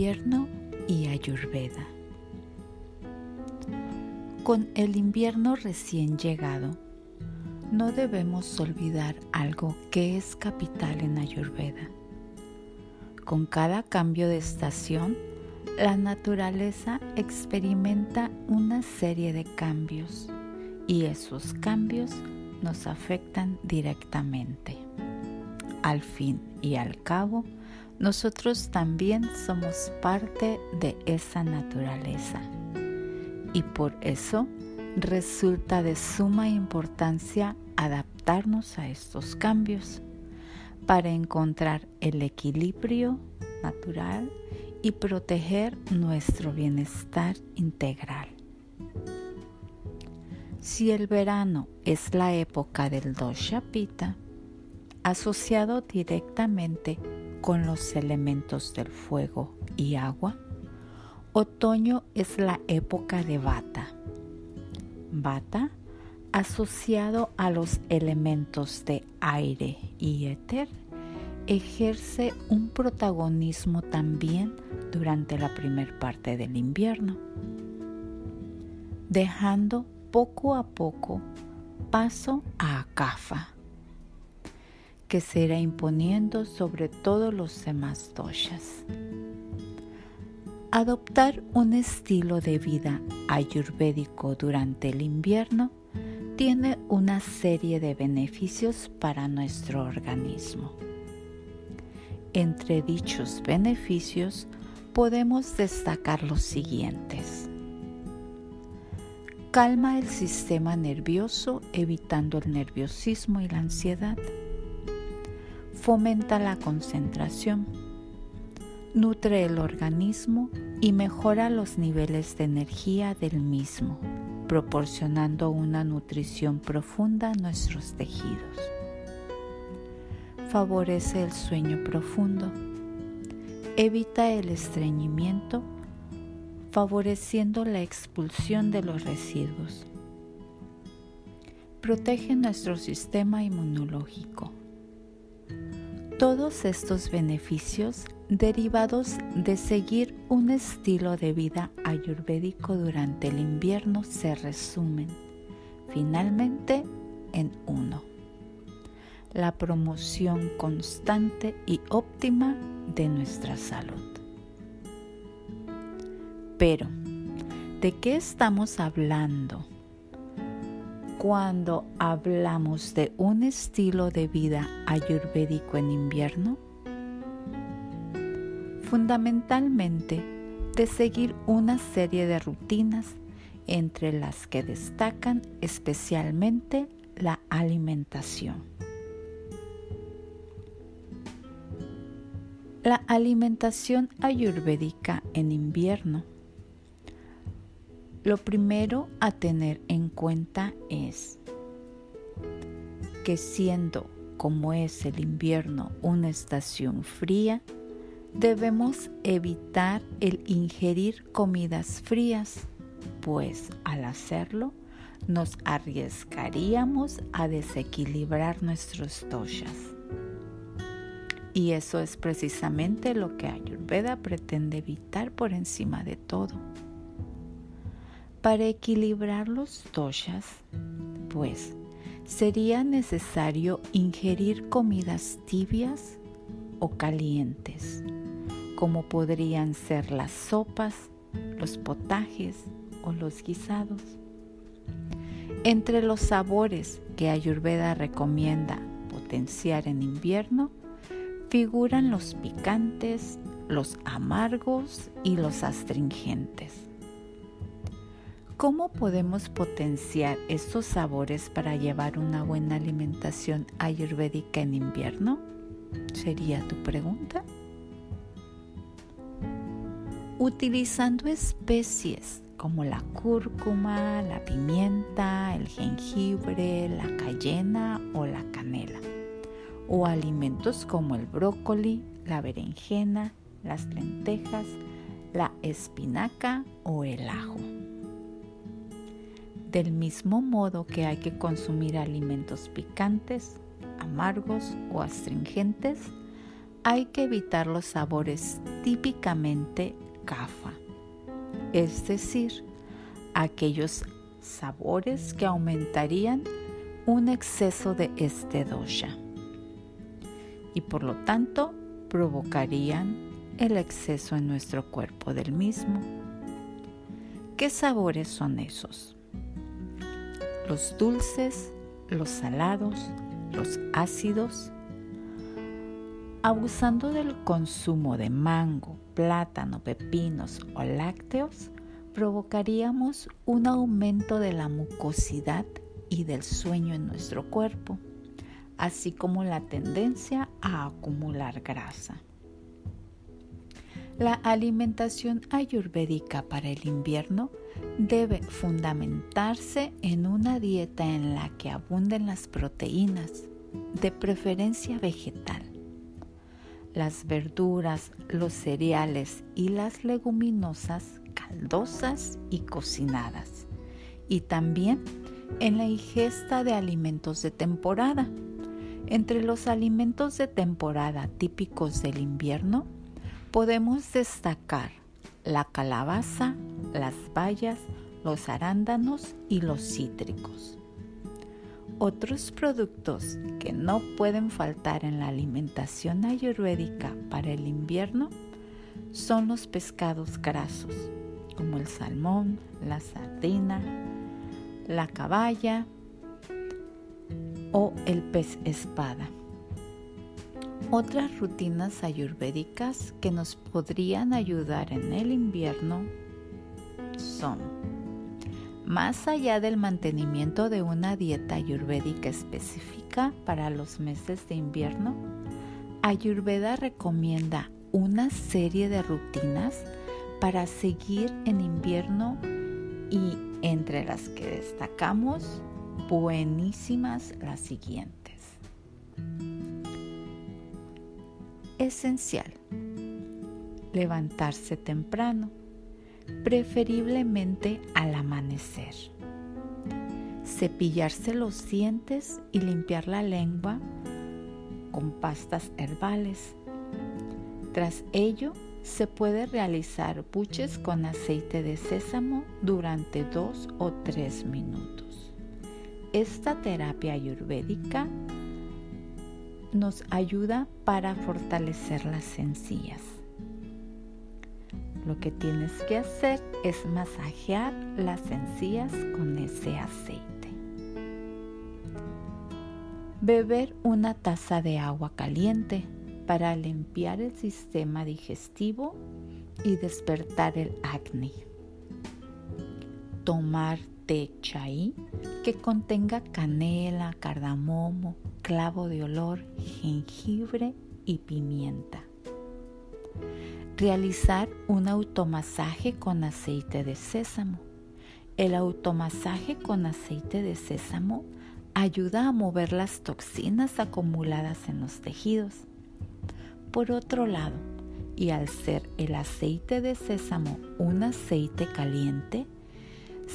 invierno y Ayurveda. Con el invierno recién llegado, no debemos olvidar algo que es capital en Ayurveda. Con cada cambio de estación, la naturaleza experimenta una serie de cambios y esos cambios nos afectan directamente. Al fin y al cabo, nosotros también somos parte de esa naturaleza y por eso resulta de suma importancia adaptarnos a estos cambios para encontrar el equilibrio natural y proteger nuestro bienestar integral. Si el verano es la época del dosha pita, asociado directamente con los elementos del fuego y agua, otoño es la época de bata. Bata asociado a los elementos de aire y éter ejerce un protagonismo también durante la primer parte del invierno, dejando poco a poco paso a Akafa que se irá imponiendo sobre todos los demás doshas. Adoptar un estilo de vida ayurvédico durante el invierno tiene una serie de beneficios para nuestro organismo. Entre dichos beneficios podemos destacar los siguientes. Calma el sistema nervioso evitando el nerviosismo y la ansiedad fomenta la concentración, nutre el organismo y mejora los niveles de energía del mismo, proporcionando una nutrición profunda a nuestros tejidos. Favorece el sueño profundo, evita el estreñimiento, favoreciendo la expulsión de los residuos. Protege nuestro sistema inmunológico todos estos beneficios derivados de seguir un estilo de vida ayurvédico durante el invierno se resumen finalmente en uno. La promoción constante y óptima de nuestra salud. Pero, ¿de qué estamos hablando? Cuando hablamos de un estilo de vida ayurvédico en invierno? Fundamentalmente de seguir una serie de rutinas entre las que destacan especialmente la alimentación. La alimentación ayurvédica en invierno lo primero a tener en cuenta es que siendo como es el invierno una estación fría, debemos evitar el ingerir comidas frías, pues al hacerlo nos arriesgaríamos a desequilibrar nuestros doshas. Y eso es precisamente lo que Ayurveda pretende evitar por encima de todo. Para equilibrar los doshas, pues, sería necesario ingerir comidas tibias o calientes, como podrían ser las sopas, los potajes o los guisados. Entre los sabores que Ayurveda recomienda potenciar en invierno figuran los picantes, los amargos y los astringentes. ¿Cómo podemos potenciar estos sabores para llevar una buena alimentación ayurvédica en invierno? Sería tu pregunta. Utilizando especies como la cúrcuma, la pimienta, el jengibre, la cayena o la canela. O alimentos como el brócoli, la berenjena, las lentejas, la espinaca o el ajo. Del mismo modo que hay que consumir alimentos picantes, amargos o astringentes, hay que evitar los sabores típicamente kafa, es decir, aquellos sabores que aumentarían un exceso de este dosha y por lo tanto provocarían el exceso en nuestro cuerpo del mismo. ¿Qué sabores son esos? Los dulces, los salados, los ácidos. Abusando del consumo de mango, plátano, pepinos o lácteos, provocaríamos un aumento de la mucosidad y del sueño en nuestro cuerpo, así como la tendencia a acumular grasa. La alimentación ayurvédica para el invierno debe fundamentarse en una dieta en la que abunden las proteínas, de preferencia vegetal. Las verduras, los cereales y las leguminosas caldosas y cocinadas. Y también en la ingesta de alimentos de temporada. Entre los alimentos de temporada típicos del invierno podemos destacar la calabaza, las bayas, los arándanos y los cítricos. Otros productos que no pueden faltar en la alimentación ayurvédica para el invierno son los pescados grasos, como el salmón, la sardina, la caballa o el pez espada. Otras rutinas ayurvédicas que nos podrían ayudar en el invierno son, más allá del mantenimiento de una dieta ayurvédica específica para los meses de invierno, Ayurveda recomienda una serie de rutinas para seguir en invierno y entre las que destacamos buenísimas las siguientes. Esencial. Levantarse temprano, preferiblemente al amanecer. Cepillarse los dientes y limpiar la lengua con pastas herbales. Tras ello, se puede realizar buches con aceite de sésamo durante dos o tres minutos. Esta terapia ayurvédica nos ayuda para fortalecer las encías. Lo que tienes que hacer es masajear las encías con ese aceite. Beber una taza de agua caliente para limpiar el sistema digestivo y despertar el acné. Tomar té chai que contenga canela, cardamomo, clavo de olor, jengibre y pimienta. Realizar un automasaje con aceite de sésamo. El automasaje con aceite de sésamo ayuda a mover las toxinas acumuladas en los tejidos por otro lado, y al ser el aceite de sésamo un aceite caliente,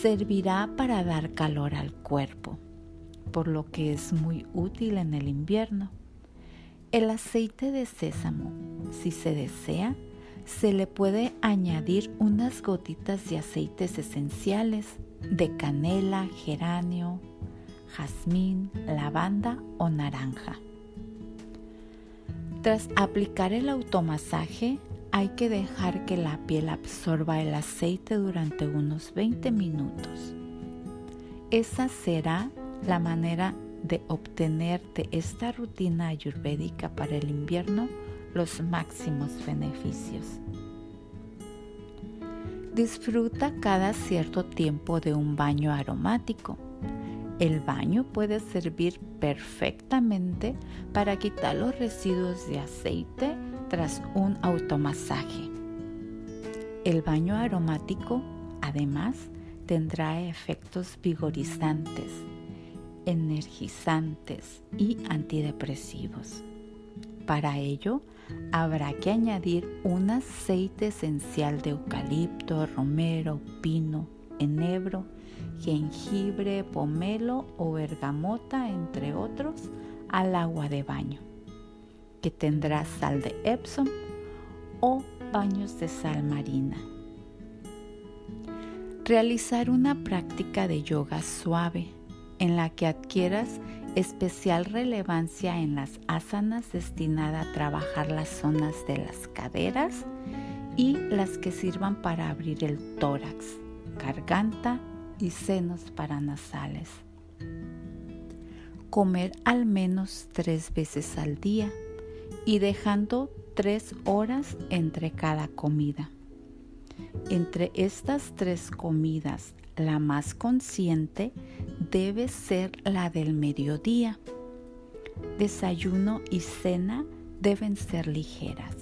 servirá para dar calor al cuerpo, por lo que es muy útil en el invierno. El aceite de sésamo, si se desea, se le puede añadir unas gotitas de aceites esenciales de canela, geranio, jazmín, lavanda o naranja. Tras aplicar el automasaje, hay que dejar que la piel absorba el aceite durante unos 20 minutos. Esa será la manera de obtener de esta rutina ayurvédica para el invierno los máximos beneficios. Disfruta cada cierto tiempo de un baño aromático el baño puede servir perfectamente para quitar los residuos de aceite tras un automasaje. El baño aromático, además, tendrá efectos vigorizantes, energizantes y antidepresivos. Para ello, habrá que añadir un aceite esencial de eucalipto, romero, pino, enebro jengibre, pomelo o bergamota, entre otros, al agua de baño. Que tendrá sal de Epsom o baños de sal marina. Realizar una práctica de yoga suave en la que adquieras especial relevancia en las asanas destinada a trabajar las zonas de las caderas y las que sirvan para abrir el tórax, garganta y senos paranasales. Comer al menos tres veces al día y dejando tres horas entre cada comida. Entre estas tres comidas, la más consciente debe ser la del mediodía. Desayuno y cena deben ser ligeras.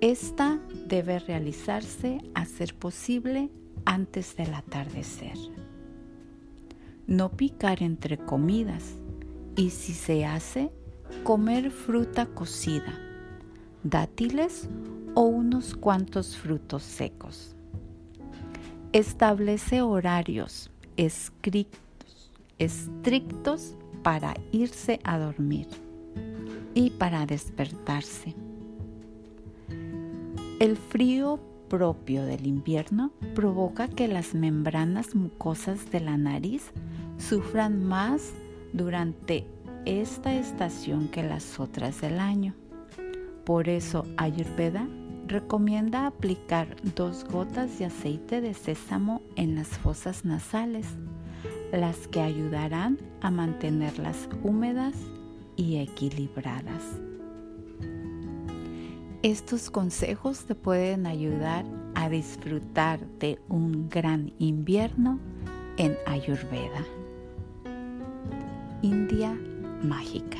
Esta debe realizarse a ser posible antes del atardecer. No picar entre comidas y si se hace, comer fruta cocida, dátiles o unos cuantos frutos secos. Establece horarios estrictos, estrictos para irse a dormir y para despertarse. El frío propio del invierno provoca que las membranas mucosas de la nariz sufran más durante esta estación que las otras del año. Por eso Ayurveda recomienda aplicar dos gotas de aceite de sésamo en las fosas nasales, las que ayudarán a mantenerlas húmedas y equilibradas. Estos consejos te pueden ayudar a disfrutar de un gran invierno en Ayurveda. India mágica.